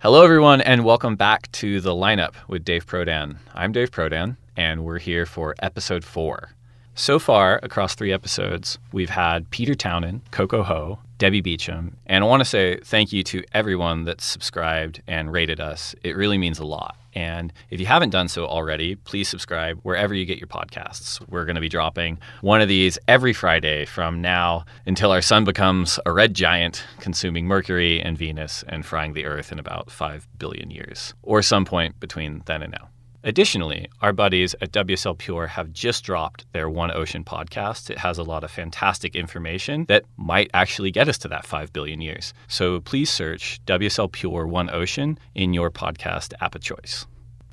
Hello, everyone, and welcome back to The Lineup with Dave Prodan. I'm Dave Prodan, and we're here for episode four. So far, across three episodes, we've had Peter Townend, Coco Ho, Debbie Beacham, and I want to say thank you to everyone that's subscribed and rated us. It really means a lot. And if you haven't done so already, please subscribe wherever you get your podcasts. We're going to be dropping one of these every Friday from now until our sun becomes a red giant, consuming Mercury and Venus and frying the Earth in about 5 billion years, or some point between then and now. Additionally, our buddies at WSL Pure have just dropped their One Ocean podcast. It has a lot of fantastic information that might actually get us to that 5 billion years. So please search WSL Pure One Ocean in your podcast app of choice.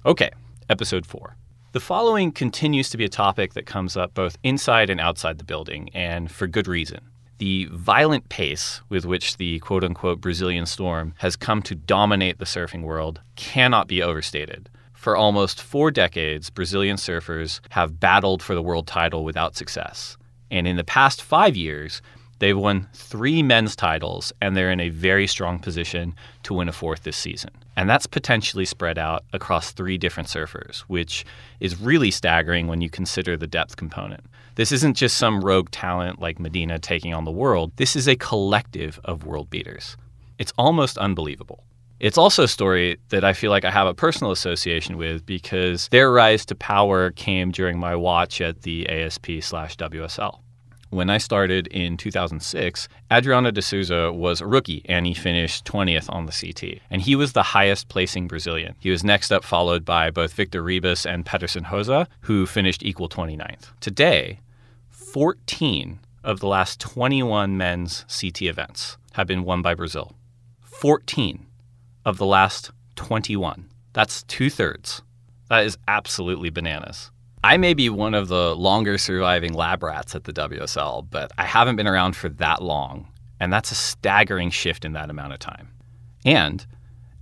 Okay, episode four. The following continues to be a topic that comes up both inside and outside the building, and for good reason. The violent pace with which the quote unquote Brazilian storm has come to dominate the surfing world cannot be overstated. For almost four decades, Brazilian surfers have battled for the world title without success. And in the past five years, they've won three men's titles, and they're in a very strong position to win a fourth this season. And that's potentially spread out across three different surfers, which is really staggering when you consider the depth component. This isn't just some rogue talent like Medina taking on the world, this is a collective of world beaters. It's almost unbelievable. It's also a story that I feel like I have a personal association with because their rise to power came during my watch at the ASP slash WSL. When I started in 2006, Adriano de Souza was a rookie and he finished 20th on the CT. And he was the highest placing Brazilian. He was next up, followed by both Victor Ribas and Peterson Rosa, who finished equal 29th. Today, 14 of the last 21 men's CT events have been won by Brazil. 14 of the last 21. That's two thirds. That is absolutely bananas. I may be one of the longer surviving lab rats at the WSL, but I haven't been around for that long, and that's a staggering shift in that amount of time. And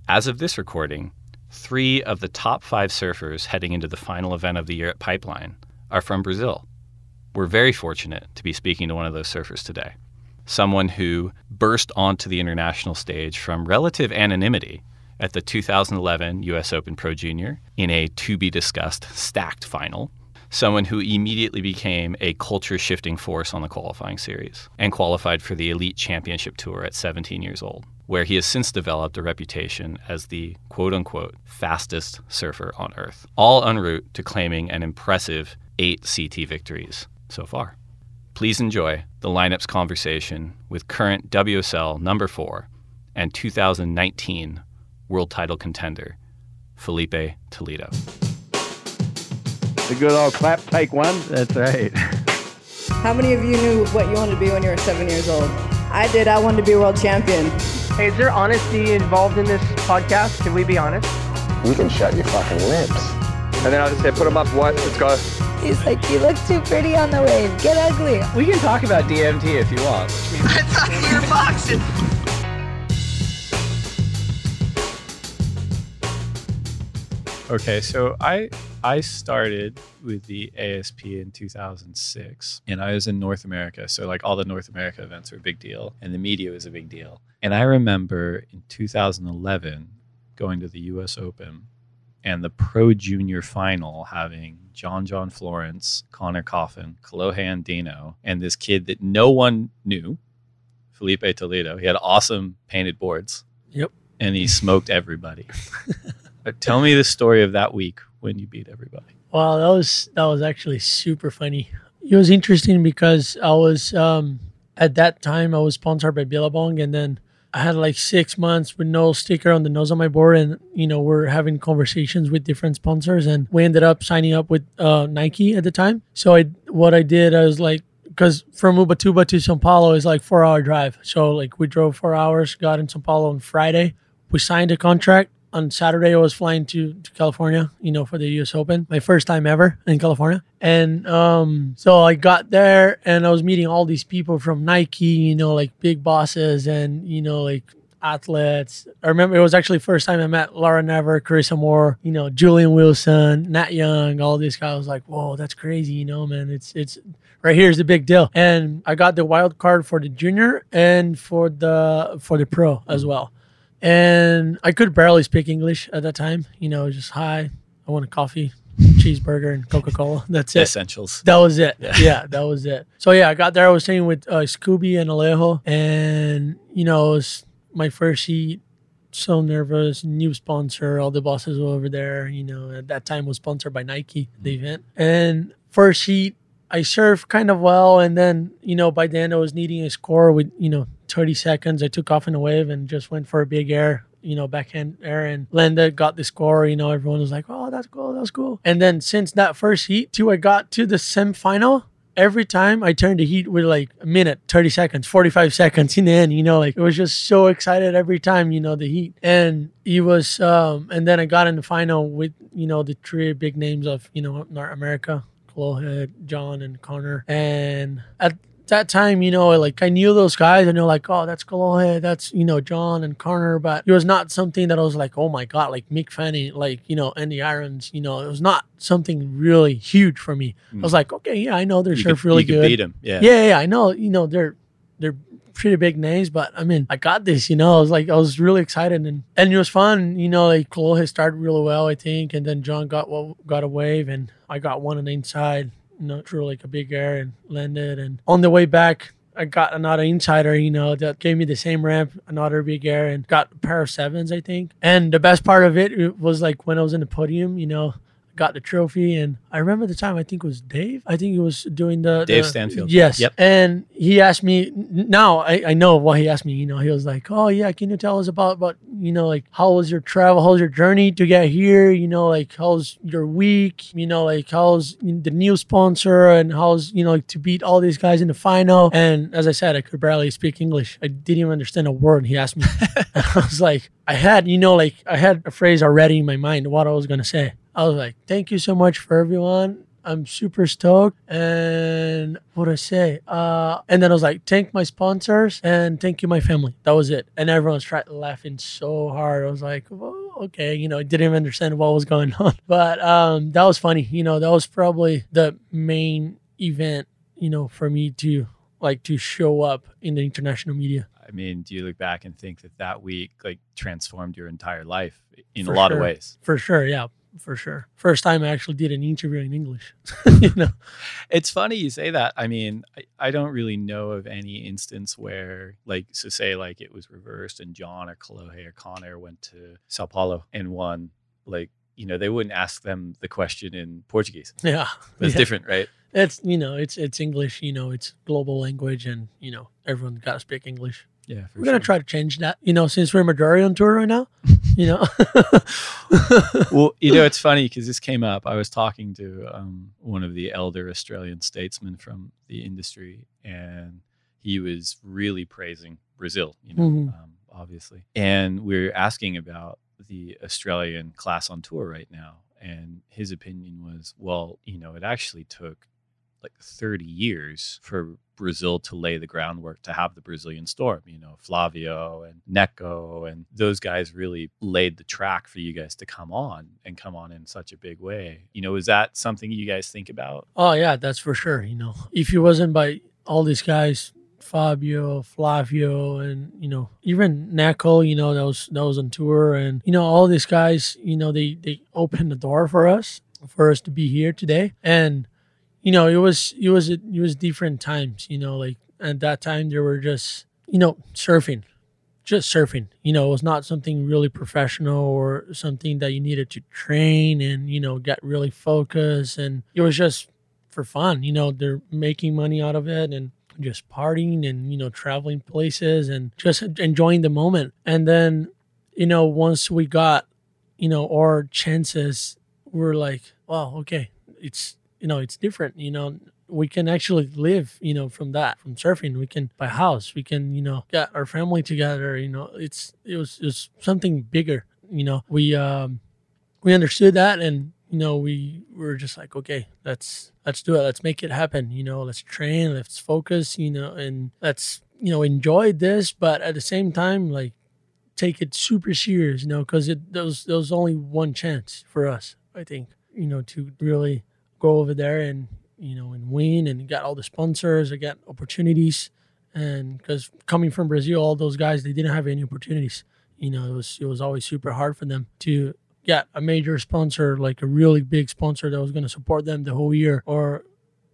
as of this recording, three of the top five surfers heading into the final event of the year at Pipeline are from Brazil. We're very fortunate to be speaking to one of those surfers today someone who burst onto the international stage from relative anonymity at the 2011 US Open Pro Junior in a to be discussed stacked final. Someone who immediately became a culture shifting force on the qualifying series and qualified for the Elite Championship Tour at 17 years old, where he has since developed a reputation as the quote unquote fastest surfer on earth, all en route to claiming an impressive eight CT victories so far. Please enjoy the lineup's conversation with current WSL number four and 2019 world title contender, Filipe Toledo. The good old clap, take one. That's right. How many of you knew what you wanted to be when you were seven years old? I did. I wanted to be a world champion. Hey, is there honesty involved in this podcast? Can we be honest? You can shut your fucking lips. And then I'll just say, put them up, what? Let's go. He's like, you look too pretty on the wave. Get ugly. We can talk about DMT if you want. I thought you were boxing. Okay, so I I started with the ASP in 2006, and I was in North America. So like all the North America events were a big deal, and the media was a big deal. And I remember in 2011 going to the U.S. Open and the Pro Junior final having John John Florence, Conner Coffin, Kolohe Andino, and this kid that no one knew, Filipe Toledo. He had awesome painted boards. Yep. And he smoked everybody. but tell me the story of that week when you beat everybody. Wow, that was that was actually super funny. It was interesting because I was um, at that time I was sponsored by Billabong, and then I had like six months with no sticker on the nose on my board, and you know we're having conversations with different sponsors, and we ended up signing up with uh, Nike at the time. So I what I did I was like because from Ubatuba to Sao Paulo is like four hour drive, so like we drove four hours, got in Sao Paulo on Friday, we signed a contract on Saturday I was flying to, to California, you know, for the US Open. My first time ever in California. And um so I got there and I was meeting all these people from Nike, you know, like big bosses and you know, like athletes. I remember it was actually first time I met Laura Enever, Carissa Moore, you know, Julian Wilson, Nat Young, all these guys. I was like, whoa, that's crazy, you know, man. It's it's right here's the big deal. And I got the wild card for the junior and for the for the pro as well. And I could barely speak English at that time. You know, just hi, I want a coffee, cheeseburger, and Coca Cola. That's it. Essentials. That was it. Yeah. Yeah. that was it. So yeah, I got there. I was staying with uh, Scooby and Alejo, and you know, it was my first heat. So nervous. New sponsor. All the bosses were over there. You know, at that time was sponsored by Nike. The event and first heat. I served kind of well, and then you know by the end I was needing a score with you know 30 seconds. I took off in a wave and just went for a big air, you know, backhand air and landed, got the score. You know, everyone was like, oh, that's cool, that's cool. And then since that first heat, too, I got to the semifinal. Every time I turned the heat with like a minute, 30 seconds, 45 seconds in the end, you know, like it was just so excited every time, you know, the heat. And it was, um, and then I got in the final with, you know, the three big names of, you know, North America, Kolohe, John, and Connor. And at that time, you know, like I knew those guys and they're like, oh, that's Kolohe, that's, you know, John and Connor. But it was not something that I was like, oh my God, like Mick Fanning, like, you know, Andy Irons, you know, it was not something really huge for me. I was mm. like, okay, yeah, I know they're You surf could- really good. beat 'em, yeah. yeah. Yeah, I know, you know, they're, they're, pretty big names but i mean i got this you know i was like i was really excited and and it was fun you know like Kolohe started really well i think and then john got what got a wave and i got one on the inside you know, threw like a big air and landed. And on the way back, I got another insider, you know, that gave me the same ramp, another big air, and got a pair of sevens, I think. And the best part of it, it was like when I was in the podium, you know, got the trophy. And I remember the time, I think it was Dave. I think he was doing the Dave the- Stanfield. Yes. Yep. And he asked me, now I, I know what he asked me, you know, he was like, oh, yeah, can you tell us about, about, you know, like how was your travel? How's your journey to get here? You know, like how's your week? You know, like how's the new sponsor and how's, you know, like to beat all these guys in the final. And as I said, I could barely speak English. I didn't even understand a word he asked me. I was like, I had, you know, like I had a phrase already in my mind what I was going to say. I was like, thank you so much for everyone. I'm super stoked. And what I say? Uh, and then I was like, thank my sponsors and thank you, my family. That was it. And everyone's trying laughing so hard. I was like, well, okay, you know, I didn't even understand what was going on. But um, that was funny. You know, that was probably the main event, you know, for me to like to show up in the international media. I mean, do you look back and think that that week like transformed your entire life in For a lot sure. of ways? For sure, yeah, for sure. First time I actually did an interview in English. you know, It's funny you say that. I mean, I, I don't really know of any instance where, like, so say like it was reversed and John or Kolohe or Connor went to Sao Paulo and won. Like, you know, they wouldn't ask them the question in Portuguese. yeah, It's yeah. different, right? It's you know, it's it's English. You know, it's global language, and you know, everyone got to speak English. Yeah, for We're gonna try to change that. You know, since we're majority on tour right now. You know, well, you know, it's funny because this came up. I was talking to um, one of the elder Australian statesmen from the industry, and he was really praising Brazil, you know, Mhm. um, obviously. And we are asking about the Australian class on tour right now. And his opinion was, well, you know, it actually took like 30 years for Brazil to lay the groundwork to have the Brazilian storm. You know, Flavio and Neco and those guys really laid the track for you guys to come on and come on in such a big way. You know, is that something you guys think about? oh yeah, that's for sure. You know, if it wasn't by all these guys, Fabio, Flavio, and you know, even Neco, you know, that was that was on tour, and you know, all these guys, you know, they they opened the door for us for us to be here today, and you know, it was it was it was different times. You know, like at that time there were just you know surfing, just surfing. You know, it was not something really professional or something that you needed to train and you know get really focused, and it was just for fun. You know, they're making money out of it and just partying and you know traveling places and just enjoying the moment. And then, you know, once we got, you know, our chances, we're like, wow, okay, it's you know, it's different. You know, we can actually live, you know, from that, from surfing. We can buy a house. We can, you know, get our family together. You know, it's it was it's something bigger. you know, we um, we understood that, and you know, we were just like, okay, let's let's do it. Let's make it happen. You know, let's train, let's focus. You know, and let's you know enjoy this, but at the same time, like take it super serious. You know, because it there was there was only one chance for us, I think. You know, to really go over there and you know and win and got all the sponsors, I got opportunities, and because coming from Brazil, all those guys they didn't have any opportunities. You know, it was it was always super hard for them to get a major sponsor, like a really big sponsor that was going to support them the whole year, or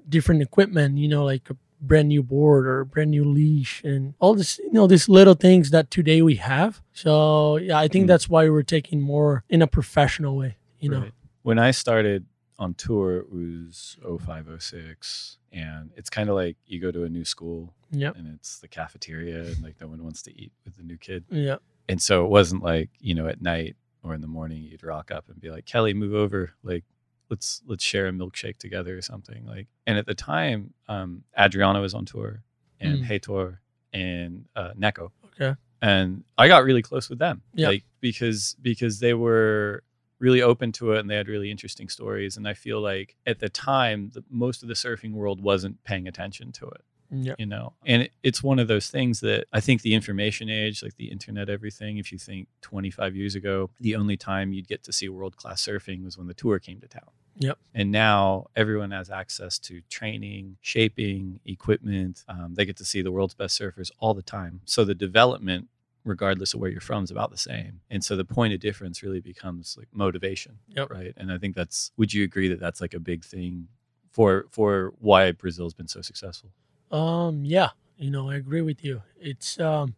different equipment. You know, like a brand new board or a brand new leash and all this you know these little things that today we have so yeah i think Mm. that's why we're taking more in a professional way you know When I started on tour, it was 05, 06. And it's kind of like you go to a new school Yep. and it's the cafeteria and like no one wants to eat with the new kid. yeah And so it wasn't like, you know, at night or in the morning you'd rock up and be like, Kelly, move over. Like, let's let's share a milkshake together or something. Like and at the time, um, Adriano was on tour and Mm. Heitor and uh Neco. okay and I got really close with them. Yeah. Like because because they were really open to it and they had really interesting stories. And I feel like at the time, the, most of the surfing world wasn't paying attention to it. yeah You know, and it, it's one of those things that I think the information age, like the internet, everything. If you think 25 years ago, the only time you'd get to see world class surfing was when the tour came to town. Yep. And now everyone has access to training, shaping, equipment. Um, they get to see the world's best surfers all the time. So the development, regardless of where you're from, is about the same. And so the point of difference really becomes like motivation, Yep. right? And I think that's. Would you agree that that's like a big thing for for why Brazil's been so successful? Um, yeah, you know, I agree with you. It's um,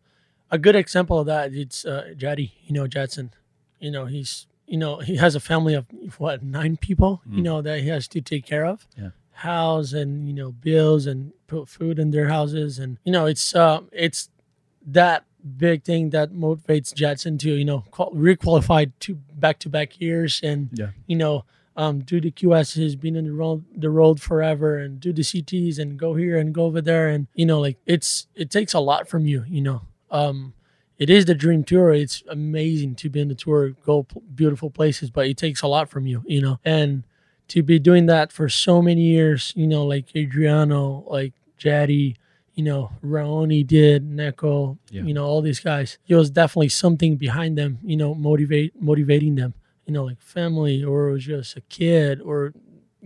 a good example of that. It's uh, Jaddy, you know, Jadson. You know, he's you know he has a family of what nine people. You Mm. know that he has to take care of. Yeah. House and you know bills and put food in their houses and you know it's uh it's that big thing that motivates Jadson to you know qual- requalified to back to back years and Yeah. you know um, do the QS has been in the road the road forever and do the CTs and go here and go over there. And you know like it's it takes a lot from you you know. Um it is the dream tour. It's amazing to be in the tour go p- beautiful places but it takes a lot from you you know. And to be doing that for so many years you know like Adriano like Jaddy you know Raoni did Neco Yeah. you know all these guys It was definitely something behind them you know motivate motivating them you know, like family or it was just a kid or,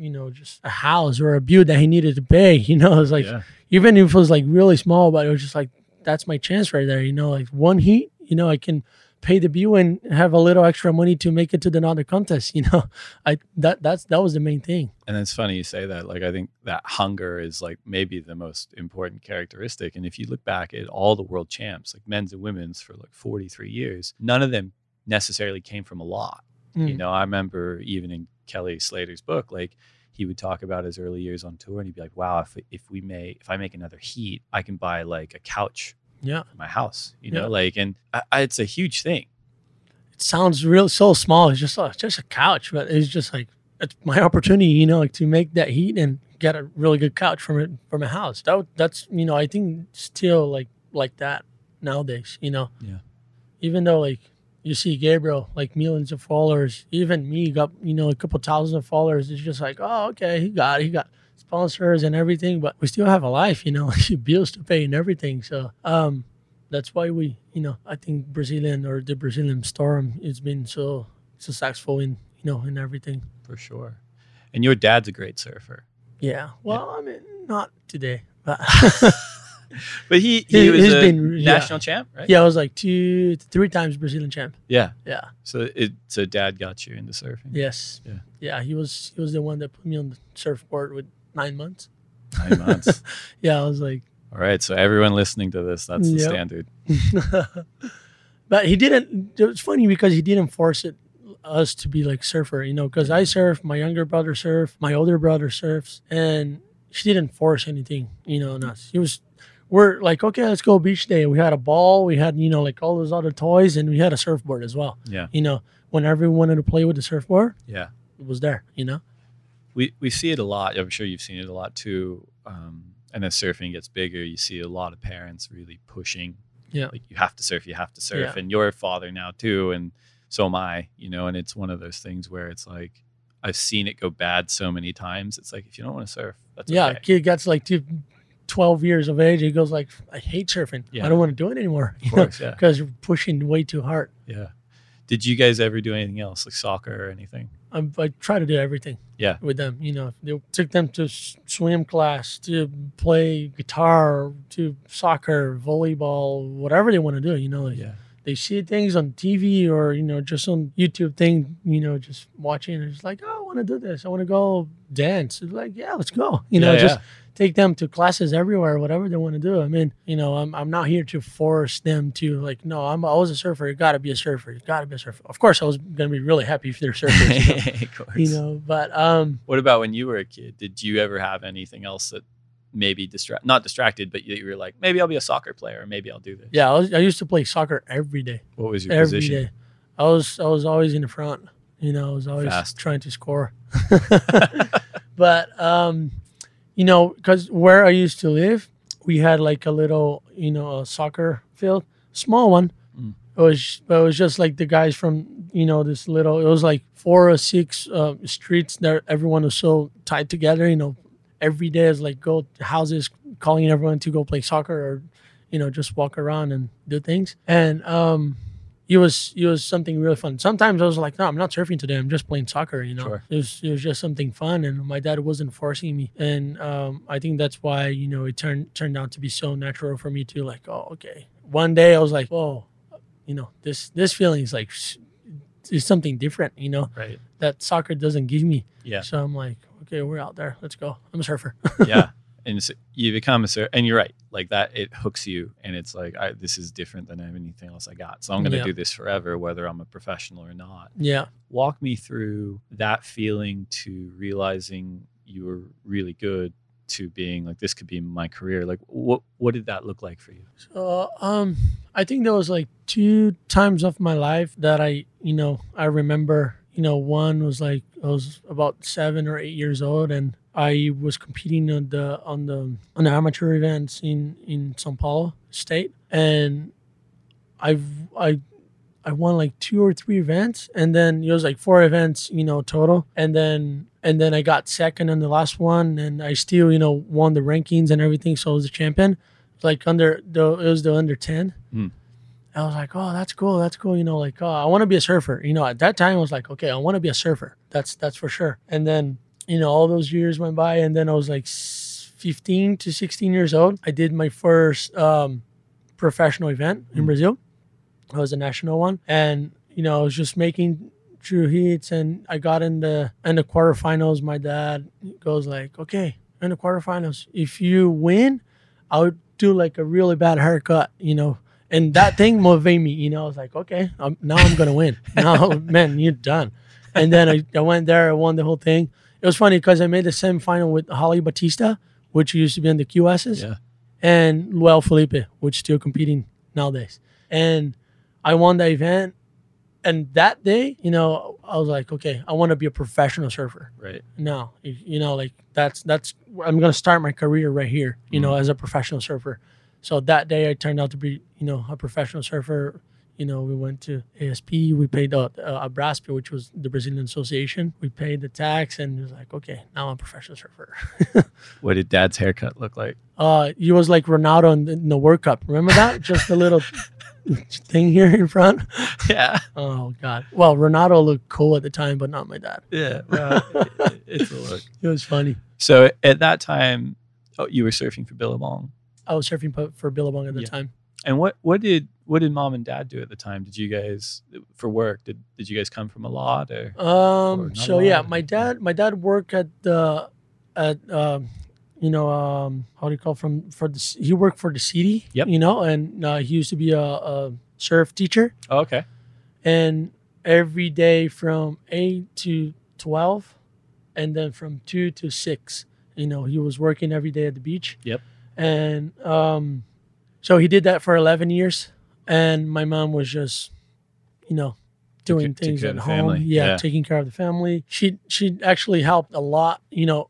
you know, just a house or a bill that he needed to pay. You know, it's like, yeah. even if it was like really small, but it was just like, that's my chance right there. You know, like one heat, you know, I can pay the bill and have a little extra money to make it to the another contest. You know, I, that, that's, that was the main thing. And it's funny you say that. Like, I think that hunger is like maybe the most important characteristic. And if you look back at all the world champs, like men's and women's for like 43 years, none of them necessarily came from a lot. You Mm. know, I remember even in Kelly Slater's book, like he would talk about his early years on tour and he'd be like, wow, if, if we may, if I make another heat, I can buy like a couch Yeah. my house, you Yeah. know, like, and I, I, it's a huge thing. It sounds real so small. It's just, uh, just a couch, but it's just like, it's my opportunity, you know, like to make that heat and get a really good couch from it from a house. That that's you know I think still like like that nowadays. You know, Yeah. Even though like you see Gabriel like millions of followers, even me got you know a couple thousand of followers. It's just like oh okay he got he got sponsors and everything, but we still have a life. You know, bills to pay and everything. So um that's why we you know I think Brazilian or the Brazilian storm has been so successful in you know in everything. For sure. And your dad's a great surfer. Yeah. Well, I mean, not today, but But he, he He- was he's a been- yeah. national champ, right? yeah, I was like two, three times Brazilian champ. Yeah. Yeah. So it so dad got you into surfing. Yes. Yeah. Yeah. He was he was the one that put me on the surfboard with nine months. Nine months. Yeah, I was like, All right. So everyone listening to this, that's the Yep. standard. but he didn't. It was funny because he didn't force it us to be like surfer, you know, because I surf, my younger brother surf, my older brother surfs, and she didn't force anything, you know, on us. He was. We're like, okay, let's go beach day. We had a ball, we had, you know, like all those other toys, and we had a surfboard as well. Yeah. You know, whenever we wanted to play with the surfboard, Yeah. it was there, you know? We we see it a lot. I'm sure you've seen it a lot too. Um, and as surfing gets bigger, you see a lot of parents really pushing. Yeah. Like you have to surf, you have to surf. Yeah. And you're a father now too. And so am I, you know, and it's one of those things where it's like I've seen it go bad so many times. It's like if you don't want to surf, that's yeah, okay. kid gets like two, 12 years of age. He goes like, I hate surfing. Yeah. I don't want to do it anymore. Of course, yeah. Because you're pushing way too hard. Yeah. Did you guys ever do anything else like soccer or anything? I, I try to do everything. Yeah. With them, you know, they took them to swim class, to play guitar, to soccer, volleyball, whatever they want to do. You know, like Yeah. they see things on TV or you know just on YouTube thing. You know, just watching. And it's like, oh, I want to do this. I want to go dance. It's like, yeah, let's go. You know, Yeah, just yeah. Take them to classes everywhere, whatever they want to do. I mean, you know, I'm, I'm not here to force them to like, no, I'm I was a surfer. You got to be a surfer. You got to be a surfer. Of course, I was gonna be really happy if they're surfers. You know, of course. you know, but um, What about when you were a kid? Did you ever have anything else that maybe distract not distracted, but you, you were like, maybe I'll be a soccer player, or maybe I'll do this. yeah, I, was, I used to play soccer every day. What was your Every position? day. I was I was always in the front. You know, I was always Fast. trying to score. but um, you know, because where I used to live, we had like a little, you know, a soccer field, small one. Mm. It was, but it was just like the guys from, you know, this little. It was like four or six uh, streets that everyone was so tied together. You know, every day is like go houses, calling everyone to go play soccer or, you know, just walk around and do things. And um, it was it was something really fun. Sometimes I was like, no, I'm not surfing today. I'm just playing soccer. You know, Sure. it was it was just something fun, and my dad wasn't forcing me. And um, I think that's why you know it turned turned out to be so natural for me to like, oh, okay. One day I was like, whoa, you know, this this feeling is like is something different. You know, Right. that soccer doesn't give me. Yeah. So I'm like, okay, we're out there. Let's go. I'm a surfer. yeah. And so you become a surfer, and you're right. Like that, it hooks you, and it's like I, this is different than anything else I got. So I'm going to Yeah. do this forever, whether I'm a professional or not. yeah. Walk me through that feeling to realizing you were really good to being like this could be my career. Like what what did that look like for you? So um, I think there was like two times of my life that I, you know, I remember. You know, one was like I was about seven or eight years old, and I was competing on the on the on the amateur events in in São Paulo State, and I've I I won like two or three events, and then it was like four events, you know, total, and then and then I got second in the last one, and I still, you know, won the rankings and everything, so I was the champion. Like under the it was the under ten. Hmm. I was like, oh, that's cool, that's cool, you know, like oh, I want to be a surfer. You know, at that time I was like, okay, I want to be a surfer. That's that's for sure. And then you know, all those years went by, and then I was like fifteen to sixteen years old. I did my first um, professional event in Brazil. It was a national one, and you know, I was just making true heats, and I got in the in the quarterfinals. My dad goes like, "Okay, in the quarterfinals, if you win, I would do like a really bad haircut," you know. And that thing motivated me, you know. I was like, "Okay, I'm, now I'm gonna win. Now, man, you're done." And then I, I went there, I won the whole thing. It was funny because I made the semifinal with Holly Batista, which used to be in the QSs Yeah. and Luel Felipe, which is still competing nowadays. And I won the event. And that day, you know, I was like, okay, I want to be a professional surfer. Right. Now, you know, like that's that's I'm gonna start my career right here, you know, mm-hmm. as a professional surfer. So that day, I turned out to be, you know, a professional surfer. You know, we went to ASP. We paid uh, uh, Abrasp, which was the Brazilian Association. We paid the tax, and it was like, okay, now I'm a professional surfer. What did dad's haircut look like? Uh, he was like Ronaldo in the, in the World Cup. Remember that? Just a little thing here in front. Yeah. Oh God. Well, Ronaldo looked cool at the time, but not my dad. Yeah. Well, it- it's a look. It was funny. So at that time, oh, you were surfing for Billabong. I was surfing for Billabong at the Yeah. time. And what what did what did mom and dad do at the time? Did you guys for work? Did did you guys come from a lot or? Or Um. not So yeah, my dad, my dad worked at the, at um, you know, um, how do you call it? from for the he worked for the city. Yep. You know, and uh, he used to be a, a surf teacher, Oh, okay. and every day from eight to twelve, and then from two to six, you know, he was working every day at the beach. Yep. And um, so he did that for eleven years, and my mom was just, you know, doing things at home. Yeah, Yeah. taking care of the family. She she actually helped a lot. You know,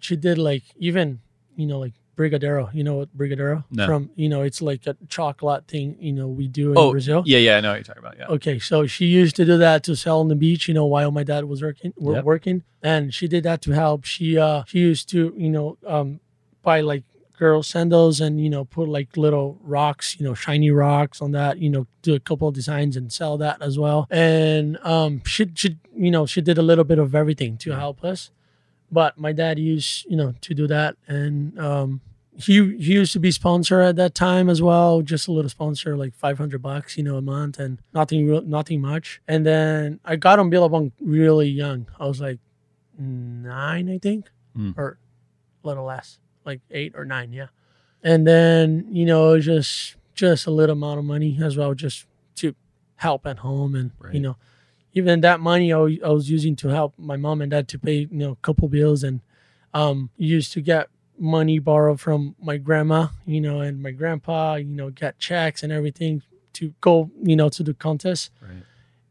she did like even you know like Brigadeiro. You know what Brigadeiro? No. From you know, it's like a chocolate thing. You know, we do in Oh, Brazil. yeah, yeah, I know what you're talking about. Yeah. Okay, so she used to do that to sell on the beach, you know, while my dad was working, were Yep. working, and she did that to help. She uh she used to, you know, um buy like girl sandals and you know put like little rocks, you know, shiny rocks on that, you know, do a couple of designs and sell that as well. And um she she you know she did a little bit of everything to help us, but my dad used you know to do that and um he, he used to be sponsor at that time as well, just a little sponsor, like five hundred bucks, you know, a month, and nothing, real, nothing much. And then I got on Billabong really young. I was like nine, I think, Mm. or a little less, like eight or nine, yeah. And then you know, it was just just a little amount of money as well, just to help at home, and you know, even that money I was, I was using to help my mom and dad to pay, you know, a couple bills, and um, used to get money borrowed from my grandma, you know, and my grandpa, you know, get checks and everything to go, you know, to the contest. Right.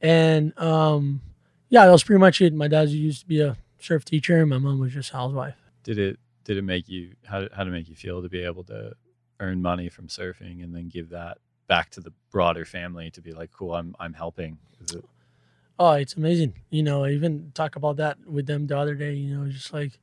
And um, yeah, that was pretty much it. My dad used to be a surf teacher, and my mom was just a housewife. Did it did it make you how how it make you feel to be able to earn money from surfing and then give that back to the broader family to be like, cool, I'm I'm helping. It, Oh, it's amazing. You know, I even talk about that with them the other day. You know, just like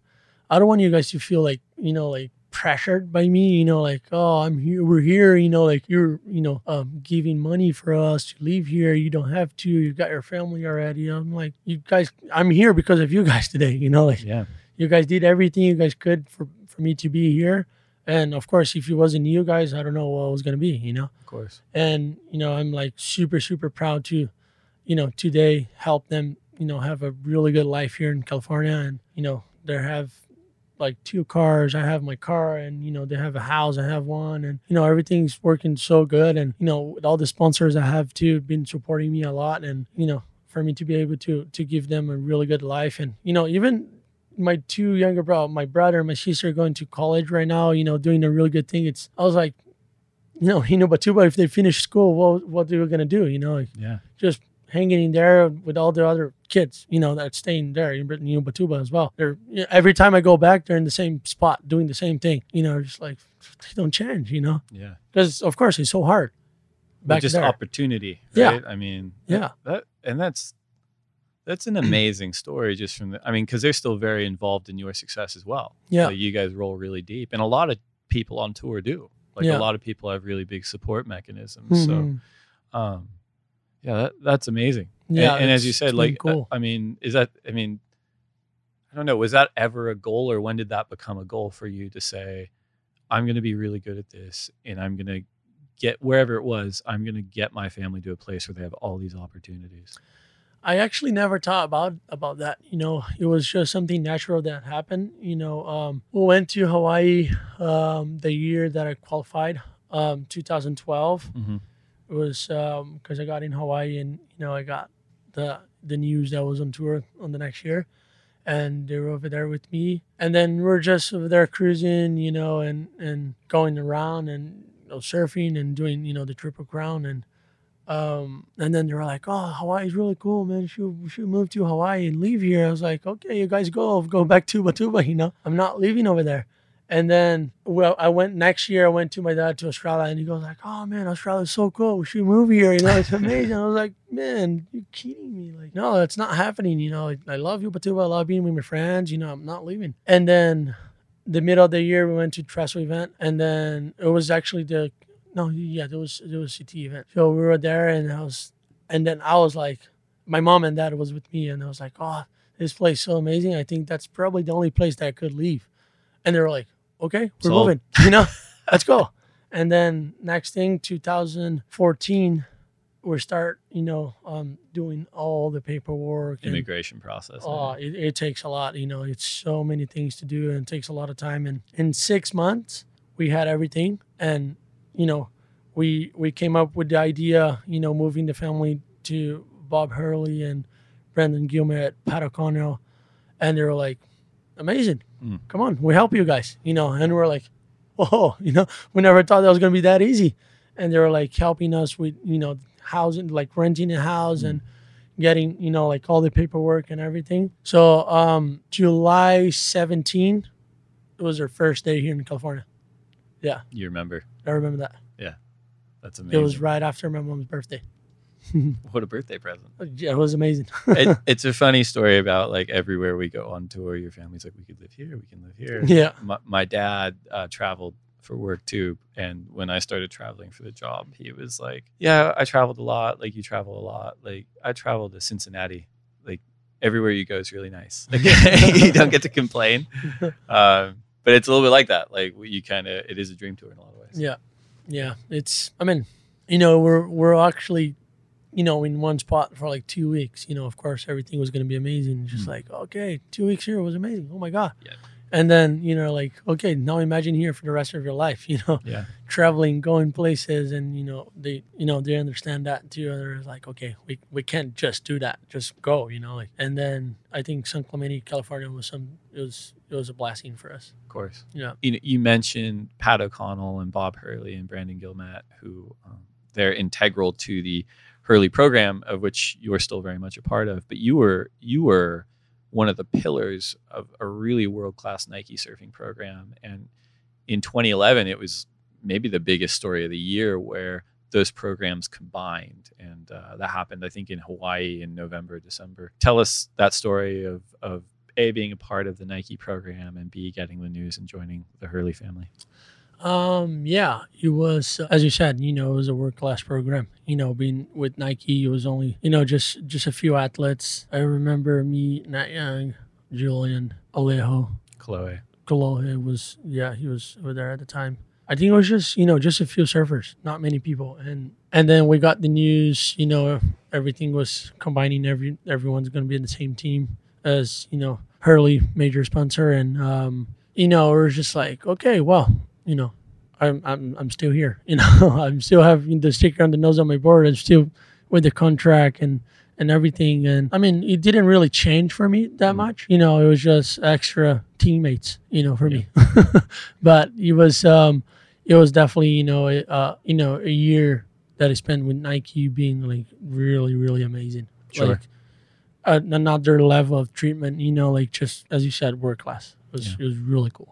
I don't want you guys to feel like you know like pressured by me. You know, like oh, I'm here, we're here. You know, like you're you know um, giving money for us to leave here. You don't have to. You've got your family already. I'm like you guys. I'm here because of you guys today. You know, like yeah. You guys did everything you guys could for for me to be here. And of course, if it wasn't you guys, I don't know what it was gonna be. You know? Of course. and you know i'm like super super proud to you know today help them you know have a really good life here in california. And you know they have like two cars. I have my car and you know they have a house. I have one. And you know everything's working so good. And you know with all the sponsors i have too been supporting me a lot. And you know for me to be able to to give them a really good life. And you know even my two younger bro my brother and my sister are going to college right now you know doing a really good thing it's i was like you know, you know, Batuba, if they finish school, what what they were gonna do? You know, like Yeah. just hanging in there with all the other kids, you know, that's staying there in Ubatuba as well. They're you know, every time I go back, they're in the same spot doing the same thing. You know, just like they don't change. You know, Yeah. because of course it's so hard. But Back just there. opportunity. Yeah. Right? I mean, Yeah. that, that and that's that's an amazing story just from the I mean, because they're still very involved in your success as well. Yeah. Like, you guys roll really deep. And a lot of people on tour do. Like Yeah. a lot of people have really big support mechanisms. Mhm. So um yeah, that, that's amazing. Yeah, and, as you said, like cool. I mean, is that I mean I don't know, was that ever a goal or when did that become a goal for you to say, I'm gonna be really good at this and I'm gonna get wherever it was, I'm gonna get my family to a place where they have all these opportunities. I actually never thought about about that. You know, it was just something natural that happened. You know, um, we went to Hawaii um, the year that I qualified, um, 2012. Mhm. It was because I got in Hawaii and you know I got the the news that I was on tour on the next year, and they were over there with me. And then we we're just over there cruising, you know, and and going around and you know, surfing and doing you know the triple crown and um, and then they were like, "Oh, Hawaii's really cool, man. Should, should move to Hawaii and leave here." I was like, "Okay, you guys go, go back to Batuba. You know, I'm not leaving over there." And then, well, I went next year. I went to my dad to Australia, and he goes like, "Oh man, Australia's so cool. We should move here. You know, it's amazing." I was like, "Man, you're kidding me? Like, no, that's not happening. You know, I love Ubatuba. I love being with my friends. You know, I'm not leaving." And then, the middle of the year, we went to Trestles event, and then it was actually the no, yeah, there was there was a CT event. So we were there, and I was, and then I was like, my mom and dad was with me, and I was like, oh, this place is so amazing. I think that's probably the only place that I could leave. And they were like, okay, we're moving, you know, let's go. And then next thing, 2014, we start, you know, um, doing all the paperwork. and- Immigration process. Oh, it, it takes a lot. You know, it's so many things to do and it takes a lot of time. And in six months, we had everything. And, you know, we we came up with the idea, you know, moving the family to Bob Hurley and Brendan Gilmer at Pat O'Connell. And they were like, amazing. Mm. Come on, we help you guys, you know. And we're like, whoa, you know, we never thought that was going to be that easy. And they were like helping us with, you know, housing, like renting a house and getting, you know, like all the paperwork and everything. So um July 17, it was our first day here in California. Yeah, You remember? I remember that. Yeah. That's amazing. It was right after my mom's birthday. What a birthday present. Yeah, it was amazing. it, it's a funny story about like everywhere we go on tour, your family's like, we could live here, we can live here. yeah, My, my dad uh, traveled for work too. And when I started traveling for the job, he was like, yeah, I traveled a lot. Like you travel a lot. Like I traveled to Cincinnati. Like everywhere you go is really nice. Like, you don't get to complain. Um, but it's a little bit like that. Like you kind of, it is a dream tour in a lot of ways. yeah, yeah. It's. I mean, you know, we're we're actually, you know, in one spot for like two weeks. You know, of course, everything was going to be amazing. Just Mm. like, okay, two weeks here was amazing. Oh my god. Yeah. And then you know, like, okay, now imagine here for the rest of your life. You know, Yeah. traveling, going places, and you know, they, you know, they understand that too. And they're like, okay, we we can't just do that. Just go. You know, like, and then I think San Clemente, California, was some. It was it was a blessing for us. Of course. Yeah. You, you mentioned Pat O'Connell and Bob Hurley and Brandon Gilmat, who um, they're integral to the Hurley program, of which you are still very much a part of. But you were you were one of the pillars of a really world class Nike surfing program, and in 2011, it was maybe the biggest story of the year where those programs combined, and uh, that happened, I think, in Hawaii in November, December. Tell us that story of of a being a part of the Nike program and b getting the news and joining the Hurley family. Um, yeah, it was as you said, you know, it was a world class program. You know, being with Nike, it was only you know just just a few athletes. I remember me, Nat Young, Julian, Alejo, Kolohe. Kolohe was yeah, he was over there at the time. I think it was just you know just a few surfers, not many people, and and then we got the news. You know, everything was combining. Every everyone's going to be in the same team as you know Hurley, major sponsor, and um, you know it was just like okay, well, you know, I'm I'm I'm still here. You know, I'm still having the sticker on the nose on my board. I'm still with the contract and and everything. And I mean, it didn't really change for me that much. You know, it was just extra teammates. You know, for me. but it was um, it was definitely you know a, uh you know a year that I spent with Nike being like really really amazing. Sure. Like uh, another level of treatment. You know, like just as you said, work class. It was it was really cool.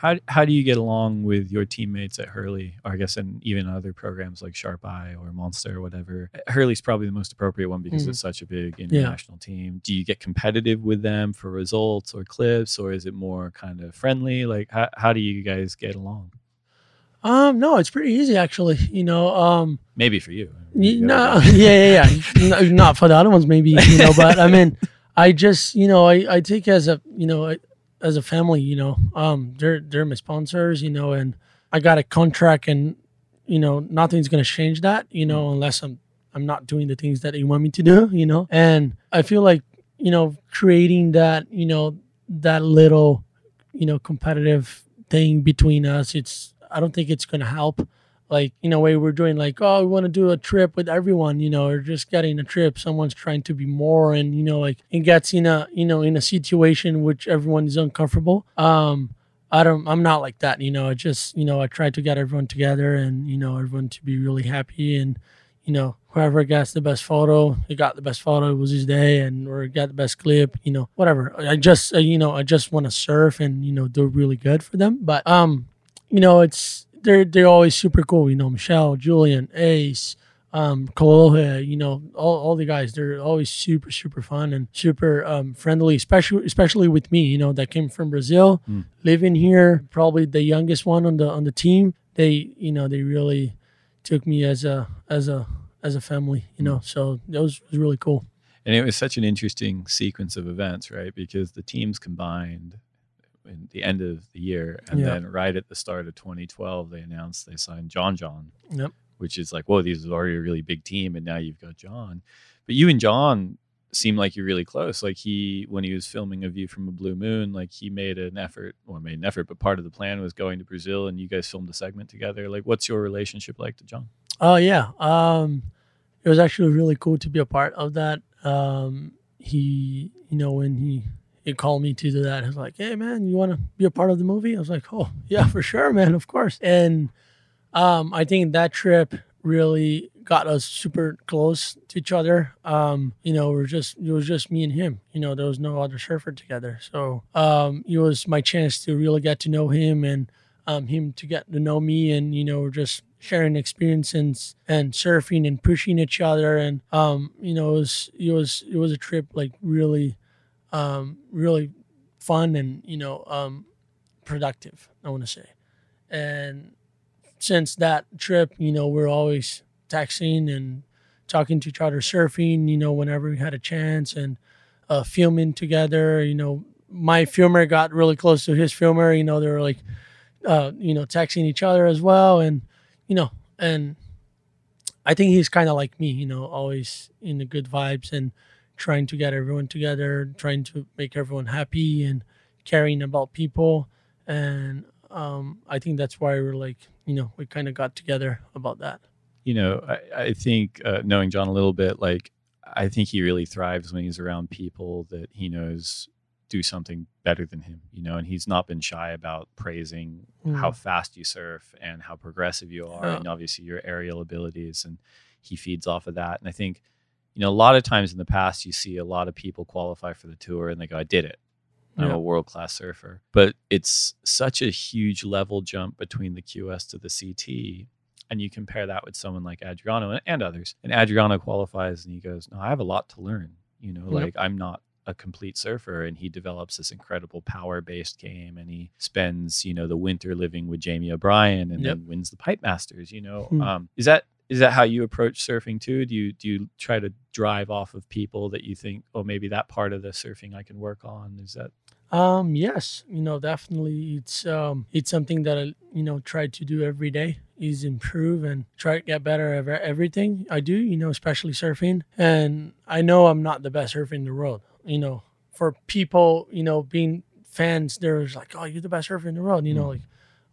How, how do you get along with your teammates at Hurley, or I guess in even other programs like Sharp Eye or Monster or whatever? Hurley's probably the most appropriate one because Mhm. it's such a big international team. Do you get competitive with them for results or clips, or is it more kind of friendly? Like, how, how do you guys get along? Um, no, it's pretty easy actually. You know, um, Maybe for you. Y- No, yeah, yeah, yeah. No, Not for the other ones, maybe. You know, but I mean, I just, you know, I, I take as a, you know, as a family. You know, um, they're they're my sponsors. You know, and I got a contract, and you know, nothing's gonna change that. You know, unless I'm I'm not doing the things that they want me to do. You know, and I feel like you know, creating that, you know, that little, you know, competitive thing between us. It's I don't think it's gonna help like you know way we're doing like oh we want to do a trip with everyone you know or just getting a trip someone's trying to be more and you know like it gets in a you know in a situation which everyone is uncomfortable um i don't i'm not like that you know i just you know i try to get everyone together and you know everyone to be really happy and you know whoever gets the best photo he got the best photo it was his day and or got the best clip you know whatever i just uh, you know i just want to surf and you know do really good for them but um you know it's they're they're always super cool. You know, Michel, Julian, Ace, um, Kolohe, you know, all, all the guys, they're always super, super fun and super um, friendly, especially especially with me, you know, that came from Brazil, Mm. living here, probably the youngest one on the on the team. They, you know, they really took me as a as a as a family, you know. So that was, was really cool. And it was such an interesting sequence of events, right? Because the teams combined in the end of the year, and Yeah. then right at the start of 2012, they announced they signed John John, Yep. which is like, whoa, these are already a really big team, and now you've got John. But you and John seem like you're really close. Like he, when he was filming A View from a Blue Moon, like he made an effort, or made an effort, but part of the plan was going to Brazil, and you guys filmed a segment together. Like, what's your relationship like to John? Oh yeah. Um, it was actually really cool to be a part of that. Um, he, you know, when he he called me to do that, was like, "Hey man, you want to be a part of the movie?" I was like, "Oh yeah, for sure, man, of course." And um, I think that trip really got us super close to each other. Um, you know, we're just it was just me and him. You know, there was no other surfer together, so um, it was my chance to really get to know him and um, him to get to know me, and you know, just sharing experiences and surfing and pushing each other, and um, you know, it was it was it was a trip like really, um, really fun and you know, um, productive. I want to say, and since that trip, you know, we're always texting and talking to each other, surfing, you know, whenever we had a chance and uh, filming together. You know, my filmer got really close to his filmer. You know, they were like, uh, you know, texting each other as well. And, you know, and I think he's kind of like me, you know, always in the good vibes and trying to get everyone together, trying to make everyone happy and caring about people. And um, I think that's why we're like, you know, we kind of got together about that. you know, I, I think uh, knowing John a little bit, like I think he really thrives when he's around people that he knows do something better than him, you know, and he's not been shy about praising how Mm. fast you surf and how progressive you are, Yeah. and obviously your aerial abilities, and he feeds off of that. And I think, you know, a lot of times in the past, you see a lot of people qualify for the tour and they go, "I did it." I'm Yeah. a world class surfer. But it's such a huge level jump between the QS to the CT. And you compare that with someone like Adriano and, and others. And Adriano qualifies and he goes, No, I have a lot to learn. You know, Yep. like I'm not a complete surfer. And he develops this incredible power based game and he spends, you know, the winter living with Jamie O'Brien and Yep. then wins the Pipe Masters, you know. Hmm. Um, is that is that how you approach surfing too? Do you do you try to drive off of people that you think, oh, maybe that part of the surfing I can work on? Is that Um, yes, you know, definitely it's um it's something that I you know try to do every day is improve and try to get better at everything I do, you know, especially surfing. And I know I'm not the best surfer in the world, you know. For people, you know, being fans, there's like, oh, you're the best surfer in the world, you know, like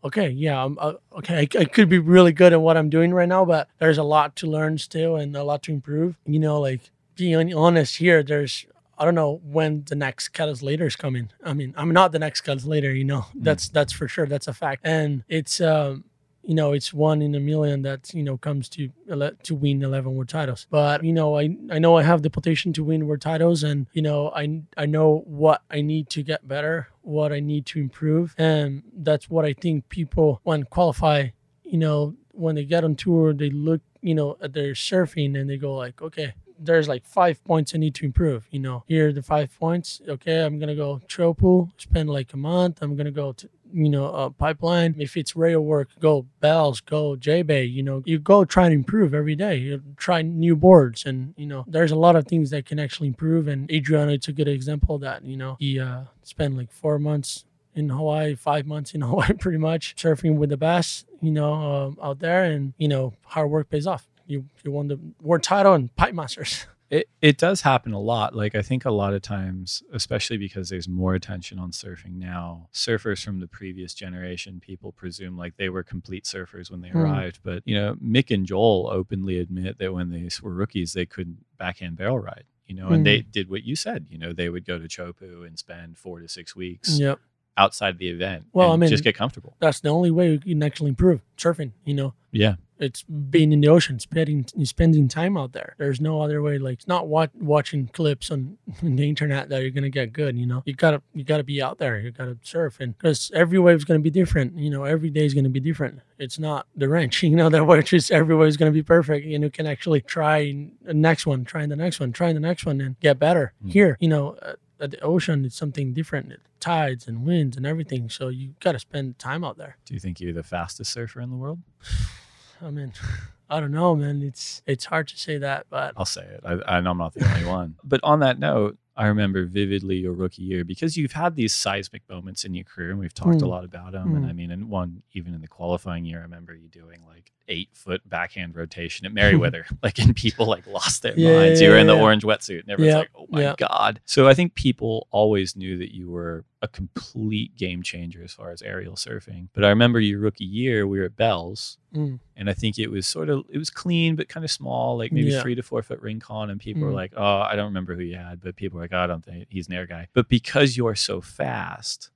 okay, yeah, I'm uh, okay. I, I could be really good at what I'm doing right now, but there's a lot to learn still and a lot to improve. You know, like being honest here, there's I don't know when the next Kelly Slater is coming. I mean, I'm not the next Kelly Slater, you know. That's that's for sure. That's a fact. And it's um you know, it's one in a million that, you know, comes to ele- to win 11 world titles. But, you know, I I know I have the potential to win world titles and, you know, I I know what I need to get better, what I need to improve. And that's what I think people when qualify, you know, when they get on tour, they look, you know, at their surfing and they go like, okay, there's like five points I need to improve. You know, here are the five points. Okay, I'm gonna go Chopu, spend like a month. I'm gonna go to you know uh, pipeline. If it's rail work, go bells, go J Bay. You know, you go try and improve every day. You try new boards, and you know, there's a lot of things that can actually improve. And Adriano, it's a good example of that. You know, he uh, spent like four months in Hawaii, five months in Hawaii, pretty much surfing with the best, you know, um, out there, and you know, hard work pays off. You you won the world title and pipe masters. It it does happen a lot. Like I think a lot of times, especially because there's more attention on surfing now, surfers from the previous generation, people presume like they were complete surfers when they Hmm. arrived. But you know, Mick and Joel openly admit that when they were rookies, they couldn't backhand barrel ride. You know, and Hmm. they did what you said. You know, they would go to Chopu and spend four to six weeks Yep. outside the event. Well, and I mean, just get comfortable. That's the only way you can actually improve surfing. You know. Yeah. It's being in the ocean, spending spending time out there. There's no other way. Like it's not wat- watching clips on, on the internet that you're gonna get good. You know, you gotta you gotta be out there. You gotta surf, and because every wave's gonna be different. You know, every day is gonna be different. It's not the Ranch. You know, that which is every wave's gonna be perfect. And you can actually try the next one, trying the next one, trying the next one, and get better. Mm. Here, you know. Uh, at the ocean, it's something different. Tides and winds and everything. So you got to spend time out there. Do you think you're the fastest surfer in the world? I mean, I don't know, man. It's it's hard to say that, but I'll say it. I, I know I'm not the only one. But on that note, I remember vividly your rookie year because you've had these seismic moments in your career, and we've talked a Mm. lot about them. And Mm. I mean, in one even in the qualifying year, I remember you doing like eight foot backhand rotation at Merriweather, like, and people like lost their Yeah, minds. yeah, you were in the yeah. orange wetsuit, and everyone's like, "Oh my god!" So I think people always knew that you were a complete game changer as far as aerial surfing. But I remember your rookie year, we were at Bell's. Mm. And I think it was sort of it was clean but kind of small, like maybe Yeah. three to four foot Rincon. And people were Mm. like, "Oh, I don't remember who you had," but people were like, oh, "I don't think he's an air guy." But because you're so fast,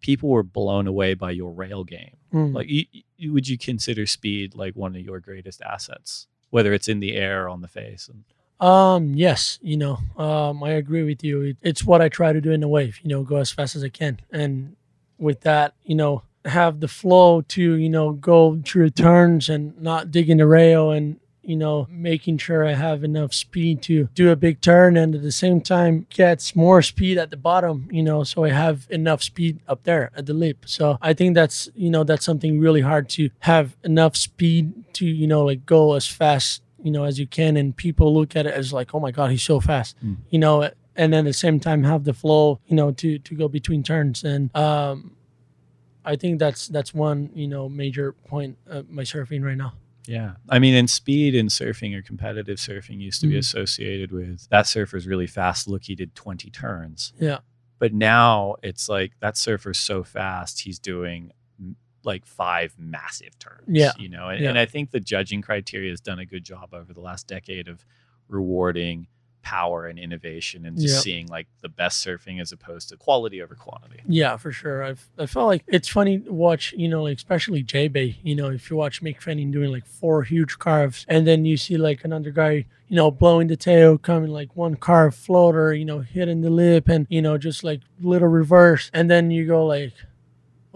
people were blown away by your rail game. Mm. Like, you, you, would you consider speed like one of your greatest assets, whether it's in the air or on the face? And Um, yes, you know, um, I agree with you. It, it's what I try to do in the wave, you know, go as fast as I can. And with that, you know, have the flow to, you know, go through turns and not digging the rail and, you know, making sure I have enough speed to do a big turn and at the same time gets more speed at the bottom, you know, so I have enough speed up there at the lip. So I think that's, you know, that's something really hard to have enough speed to, you know, like go as fast you know, as you can, and people look at it as like, oh my god, he's so fast, Mm. you know, and then at the same time have the flow, you know, to to go between turns, and um, I think that's that's one you know major point of my surfing right now. Yeah. I mean, and speed in surfing or competitive surfing used to be Mhm. associated with that surfer's really fast. Look, he did 20 turns. Yeah, But now it's like that surfer's so fast, he's doing like five massive turns. Yeah. You know, and, Yeah. and I think the judging criteria has done a good job over the last decade of rewarding power and innovation and just Yeah. seeing like the best surfing as opposed to quality over quantity. yeah, for sure. I've I felt like it's funny to watch, you know, like especially J Bay. You know, if you watch Mick Fanning doing like four huge carves, and then you see like another guy, you know, blowing the tail, coming like one carve floater, you know, hitting the lip, and you know, just like little reverse, and then you go like.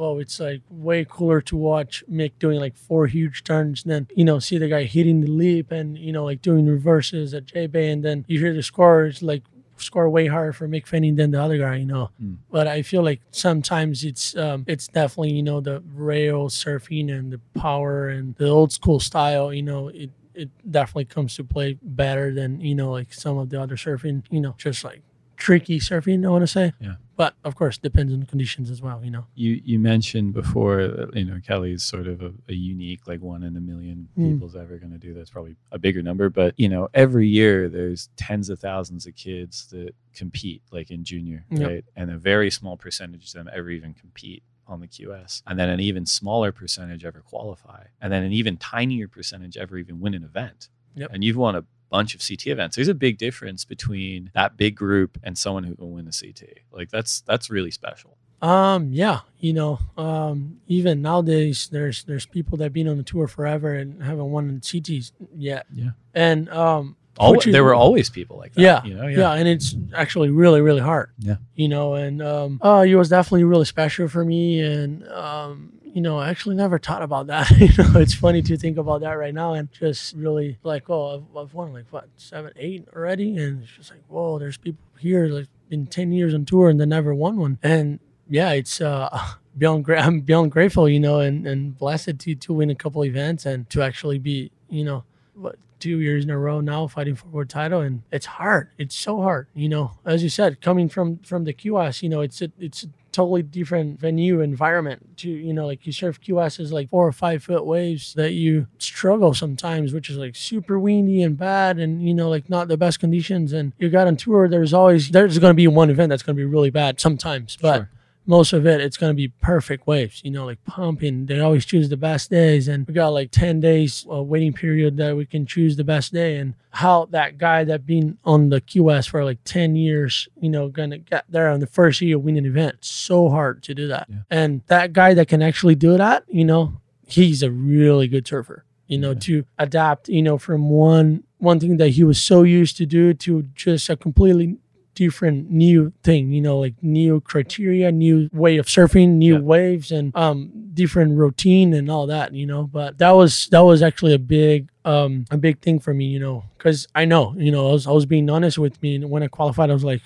Well, it's like way cooler to watch Mick doing like four huge turns and then, you know, see the guy hitting the leap and, you know, like doing reverses at J Bay. And then you hear the scores like score way higher for Mick Fanning than the other guy, you know. Mm. But I feel like sometimes it's um, it's definitely, you know, the rail surfing and the power and the old school style, you know, it, it definitely comes to play better than, you know, like some of the other surfing, you know, just like tricky surfing, I want to say. Yeah. But of course, depends on the conditions as well, you know. You you mentioned before, that, you know, Kelly's sort of a, a unique, like one in a million Mm. people's ever going to do. That's probably a bigger number, but you know, every year there's tens of thousands of kids that compete, like in junior, Yep. right? And a very small percentage of them ever even compete on the QS, and then an even smaller percentage ever qualify, and then an even tinier percentage ever even win an event. Yep. And you've won a bunch of CT events. There's a big difference between that big group and someone who can win a CT. Like that's that's really special. Um, yeah, you know, um, even nowadays, there's there's people that been on the tour forever and haven't won CTs yet. Yeah. And um, Al- is- there were always people like that. yeah, You know, yeah, and it's actually really, really hard. Yeah. You know, and um, uh, it was definitely really special for me, and um, you know, I actually never thought about that. you know, it's funny to think about that right now, and just really like, oh, I've, I've won like what seven, eight already, and it's just like, whoa, there's people here like in ten years on tour and they never won one, and yeah, it's uh. Beyond, gra- I'm beyond grateful, you know, and, and blessed to to win a couple events and to actually be, you know, what two years in a row now fighting for world title and it's hard it's so hard you know as you said coming from from the qs you know it's a it's a totally different venue environment to you know like you surf qs is like four or five foot waves that you struggle sometimes which is like super windy and bad and you know like not the best conditions and you got on tour there's always there's going to be one event that's going to be really bad sometimes but Sure. Most of it, it's going to be perfect waves, you know, like pumping. They always choose the best days. And we got like 10 days uh, waiting period that we can choose the best day. And how that guy that been on the QS for like 10 years, you know, going to get there on the first year, win an event. It's so hard to do that. And that guy that can actually do that, you know, he's a really good surfer. you know, to adapt, you know, from one one thing that he was so used to do to just a completely different new thing you know like new criteria new way of surfing new waves and um different routine and all that you know but that was that was actually a big um a big thing for me you know because i know you know I was, I was being honest with me and when i qualified i was like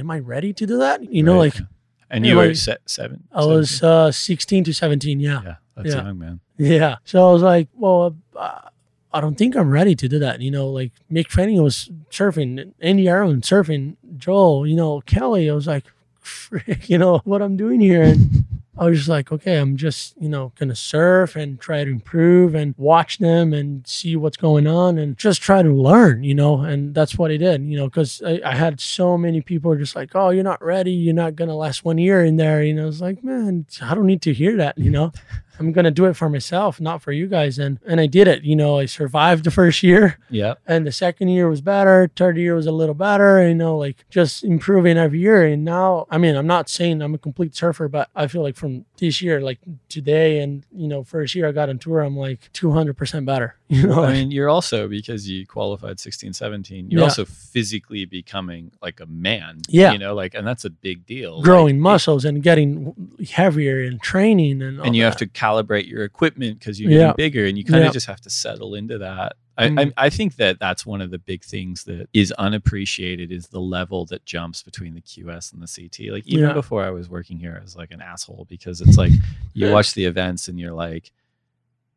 am i ready to do that you know Right. like And you you know, were like, se- seven. i was uh 16 to 17 yeah Yeah, that's young, man. yeah. So I was like, well, uh, I don't think I'm ready to do that. You know, like Mick Fanning was surfing, Andy Irons surfing, Joel, you know, Kelly. I was like, frick, you know, what I'm doing here. And I was just like, okay, I'm just, you know, gonna surf and try to improve and watch them and see what's going on and just try to learn, you know. And that's what I did, you know, because I, I had so many people just like, oh, you're not ready, you're not gonna last one year in there. You know, it's like, man, I don't need to hear that, you know. I'm gonna do it for myself, not for you guys. And and I did it. You know, I survived the first year. Yeah. And the second year was better. Third year was a little better. You know, like just improving every year. And now, I mean, I'm not saying I'm a complete surfer, but I feel like from this year, like today, and you know, first year I got on tour, I'm like 200 percent better. You know, I mean, you're also because you qualified 16, 17, you're Yeah. also physically becoming like a man. Yeah. You know, like, and that's a big deal. growing Like, muscles and getting heavier and training and all and you have to calibrate your equipment because you're getting Yeah. bigger and you kind of Yeah. just have to settle into that. I, Mm. I, I think that that's one of the big things that is unappreciated is the level that jumps between the QS and the CT. Like even before I was working here, I was like an asshole because it's like you watch the events and you're like,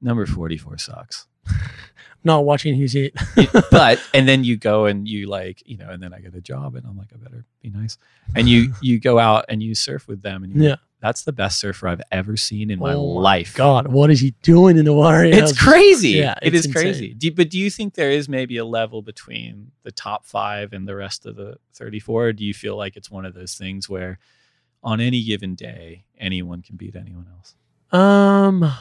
number 44 sucks. not watching his eat. but and then you go and you like you know and then i get a job and i'm like i better be nice. And you you go out and you surf with them and Yeah. like, that's the best surfer i've ever seen in my Oh life. God, what is he doing in the water? it's It's crazy. Yeah, it it's is crazy. Do, but do you think there is maybe a level between the top five and the rest of the 34 or do you feel like it's one of those things where on any given day anyone can beat anyone else? Um,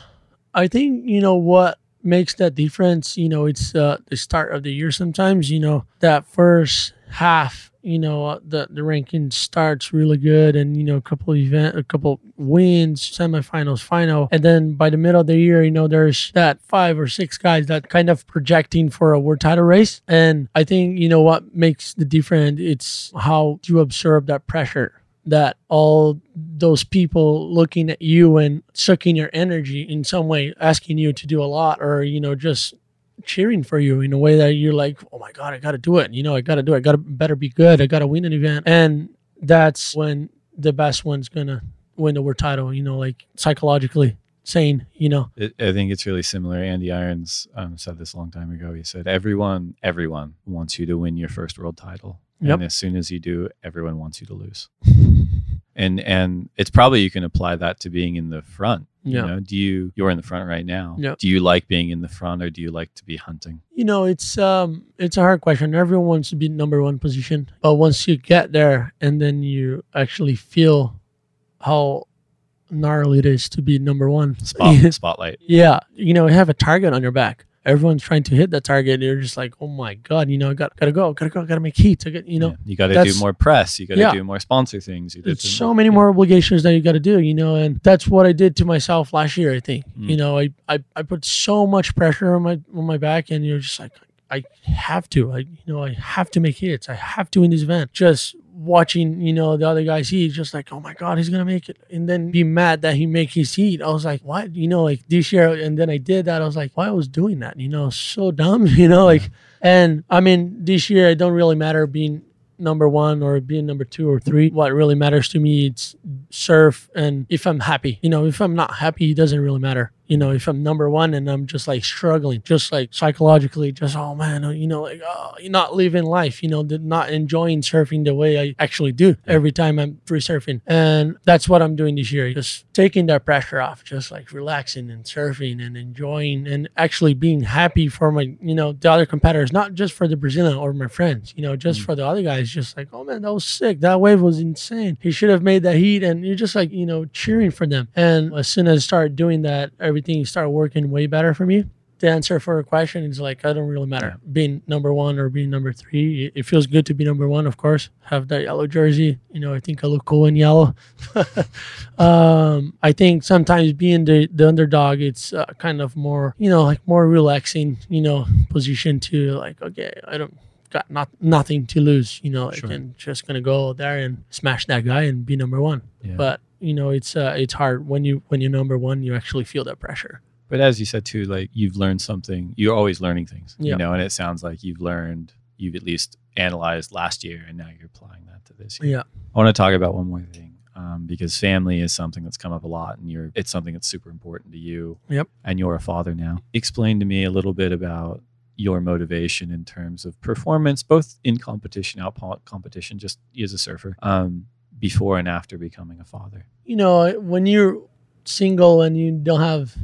I think you know what makes that difference. You know, it's uh, the start of the year. Sometimes you know that first half. You know, uh, the the ranking starts really good, and you know, a couple event, a couple wins, semifinals, final, and then by the middle of the year, you know, there's that five or six guys that kind of projecting for a world title race. And I think you know what makes the difference. It's how you absorb that pressure that all those people looking at you and sucking your energy in some way, asking you to do a lot, or you know, just cheering for you in a way that you're like, oh my god, I got to do it. You know, I got to do it. I got to better be good. I got to win an event, and that's when the best one's gonna win the world title. You know, like psychologically sane. You know, It, I think it's really similar. Andy Irons um, said this a long time ago. He said, "Everyone, everyone wants you to win your first world title, Yep. and as soon as you do, everyone wants you to lose." and and it's probably you can apply that to being in the front. Yeah. You know, do you you're in the front right now? Yep. Do you like being in the front, or do you like to be hunting? you know, it's um, it's a hard question. Everyone wants to be number one position, but once you get there and then you actually feel how gnarly it is to be number one. Spot, spotlight. Yeah, you know, you have a target on your back. Everyone's trying to hit that target. And You're just like, oh my god, you know, I got gotta go, gotta go, gotta make heat. I got, you know, You got to do more press. You got to Yeah. do more sponsor things. You it's so many more obligations that you got to do, you know, and that's what I did to myself last year. I think, Mm. you know, I, I I put so much pressure on my on my back, and you're just like, I have to, I you know, I have to make hits. I have to win this event. Just watching, you know, the other guys, he's just like, oh my god, he's gonna make it, and then be mad that he make his heat. I was like, what, you know, like this year, and then I did that. I was like, why I was doing that, you know, so dumb, you know, like, and I mean, this year it don't really matter being number one or being number two or three. What really matters to me it's surf and if I'm happy. You know, if I'm not happy, it doesn't really matter. You know, if I'm number one and I'm just like struggling, just like psychologically, just oh man, oh, you know, like oh, you're not living life. You know, not enjoying surfing the way I actually do every time I'm free surfing, and that's what I'm doing this year. Just taking that pressure off, just like relaxing and surfing and enjoying and actually being happy for my, you know, the other competitors, not just for the Brazilian or my friends. You know, just mm. for the other guys. Just like oh man, that was sick. That wave was insane. He should have made that heat, and you're just like you know cheering for them. And as soon as I started doing that, everything started working way better for me the answer for a question is like I don't really matter being number one or being number three. It, it feels good to be number one, of course. Have that yellow jersey, you know. I think I look cool in yellow. um, I think sometimes being the the underdog, it's uh, kind of more, you know, like more relaxing, you know, position to like okay, I don't got not nothing to lose, you know. Sure. I can just gonna go there and smash that guy and be number one. Yeah. But you know, it's uh, it's hard when you when you're number one, you actually feel that pressure. But as you said too, like you've learned something. You're always learning things, Yeah. you know. And it sounds like you've learned. You've at least analyzed last year, and now you're applying that to this year. Yeah. I want to talk about one more thing um, because family is something that's come up a lot, and you're it's something that's super important to you. Yep. And you're a father now. Explain to me a little bit about your motivation in terms of performance, both in competition, out competition, just as a surfer, um, before and after becoming a father. you know, when you're single and you don't have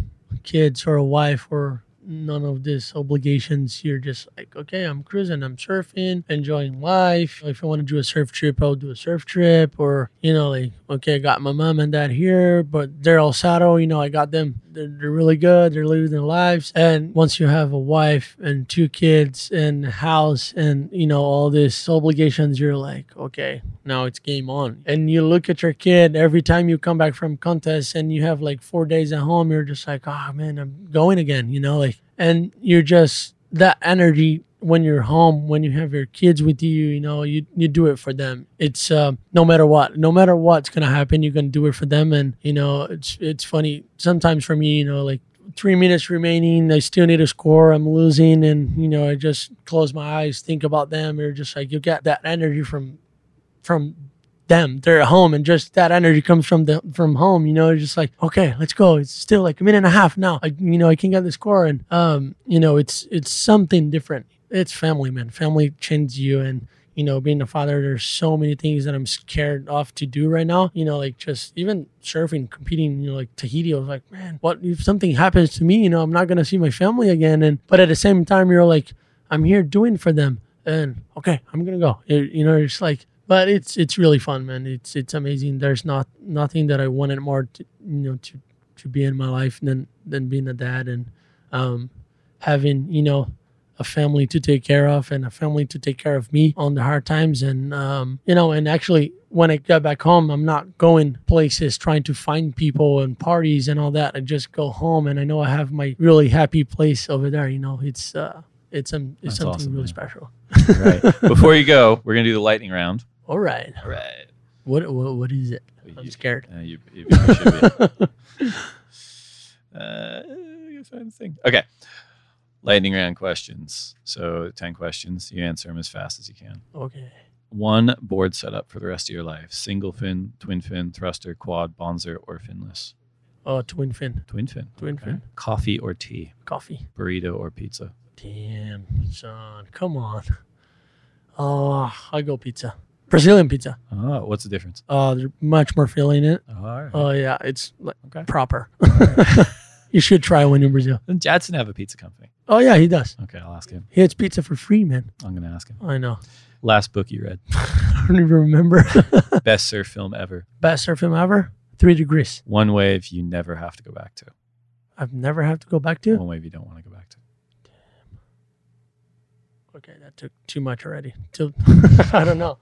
kids or a wife or none of these obligations, you're just like, okay, I'm cruising, I'm surfing, enjoying life. If I want to do a surf trip, I'll do a surf trip. Or, you know, like, okay, I got my mom and dad here, but they're all saddle, you know, I got them. They're, they're really good. They're living their lives. And once you have a wife and two kids and a house and, you know, all these obligations, you're like, okay, now it's game on. And you look at your kid every time you come back from contest and you have like four days at home, you're just like, oh man, I'm going again, you know, like, and you're just that energy when you're home, when you have your kids with you, you know, you, you do it for them. It's uh, no matter what, no matter what's gonna happen, you're gonna do it for them. And you know, it's it's funny sometimes for me, you know, like three minutes remaining, I still need a score, I'm losing, and you know, I just close my eyes, think about them. You're just like you get that energy from from them. They're at home, and just that energy comes from the from home. You know, it's just like okay, let's go. It's still like a minute and a half now. I, you know, I can get the score, and um, you know, it's it's something different. It's family, man. Family changes you, and you know, being a father, there's so many things that I'm scared off to do right now. You know, like just even surfing, competing. You know, like Tahiti, I was like, man, what if something happens to me? You know, I'm not gonna see my family again. And but at the same time, you're like, I'm here doing for them, and okay, I'm gonna go. It- you know, it's like but it's it's really fun, man. It's it's amazing. There's not nothing that I wanted more, to, you know, to to be in my life than than being a dad and um, having you know a family to take care of and a family to take care of me on the hard times and um, you know and actually when I get back home, I'm not going places trying to find people and parties and all that. I just go home and I know I have my really happy place over there. You know, it's uh, it's um, it's That's something awesome, really man. special. right. Before you go, we're gonna do the lightning round. All right. All right. What what, what is it? I'm scared. Uh, you, you, you should be. uh, I guess I'm thing. Okay. Lightning round questions. So ten questions. You answer them as fast as you can. Okay. One board setup for the rest of your life: single fin, twin fin, thruster, quad, bonzer, or finless. Oh, twin fin. Twin fin. Twin fin. Coffee or tea? Coffee. Burrito or pizza? Damn, son. Come on. Oh, I go pizza. Brazilian pizza. Oh, what's the difference? Oh, there's much more filling in it. Oh, right. Oh yeah, it's like Okay. proper. you should try one in Brazil. Doesn't Jadson have a pizza company? Oh yeah, he does. Okay, I'll ask him. He has pizza for free, man. I'm gonna ask him. I know. Last book you read? I don't even remember. Best surf film ever? Best surf film ever. Three degrees. One wave you never have to go back to. I've never have to go back to. One wave you don't want to go back to. Damn. Okay, that took too much already. Till I don't know.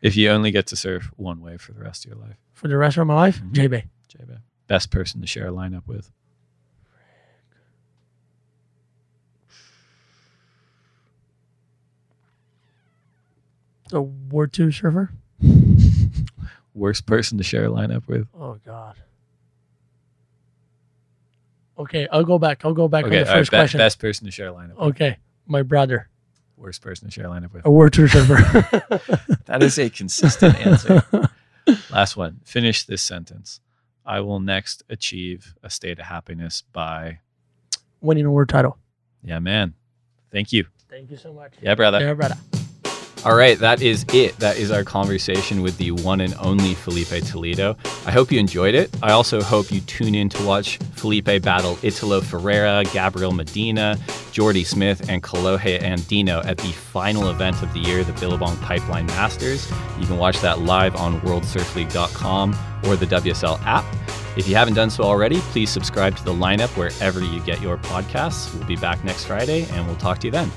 If you only get to surf one wave for the rest of your life, For the rest of my life, Mhm. J Bay. J-Bay. Best person to share a lineup with? The Ward Two surfer. Worst person to share a lineup with? Oh God. Okay, I'll go back. I'll go back Okay, on the all right, first be- question. best person to share a lineup with. Okay, my brother, Worst person to share a lineup with? a Ward Two surfer. That is a consistent answer. Last one. Finish this sentence. I will next achieve a state of happiness by. Winning a Ward title. Yeah, man. Thank you. Thank you so much. Yeah, brother. Yeah, brother. All right, that is it. That is our conversation with the one and only Filipe Toledo. I hope you enjoyed it. I also hope you tune in to watch Filipe battle Italo Ferreira, Gabriel Medina, Jordy Smith, and Kolohe Andino at the final event of the year, the Billabong Pipeline Masters. You can watch that live on WorldSurfLeague.com or the WSL app. If you haven't done so already, please subscribe to the lineup wherever you get your podcasts. We'll be back next Friday and we'll talk to you then.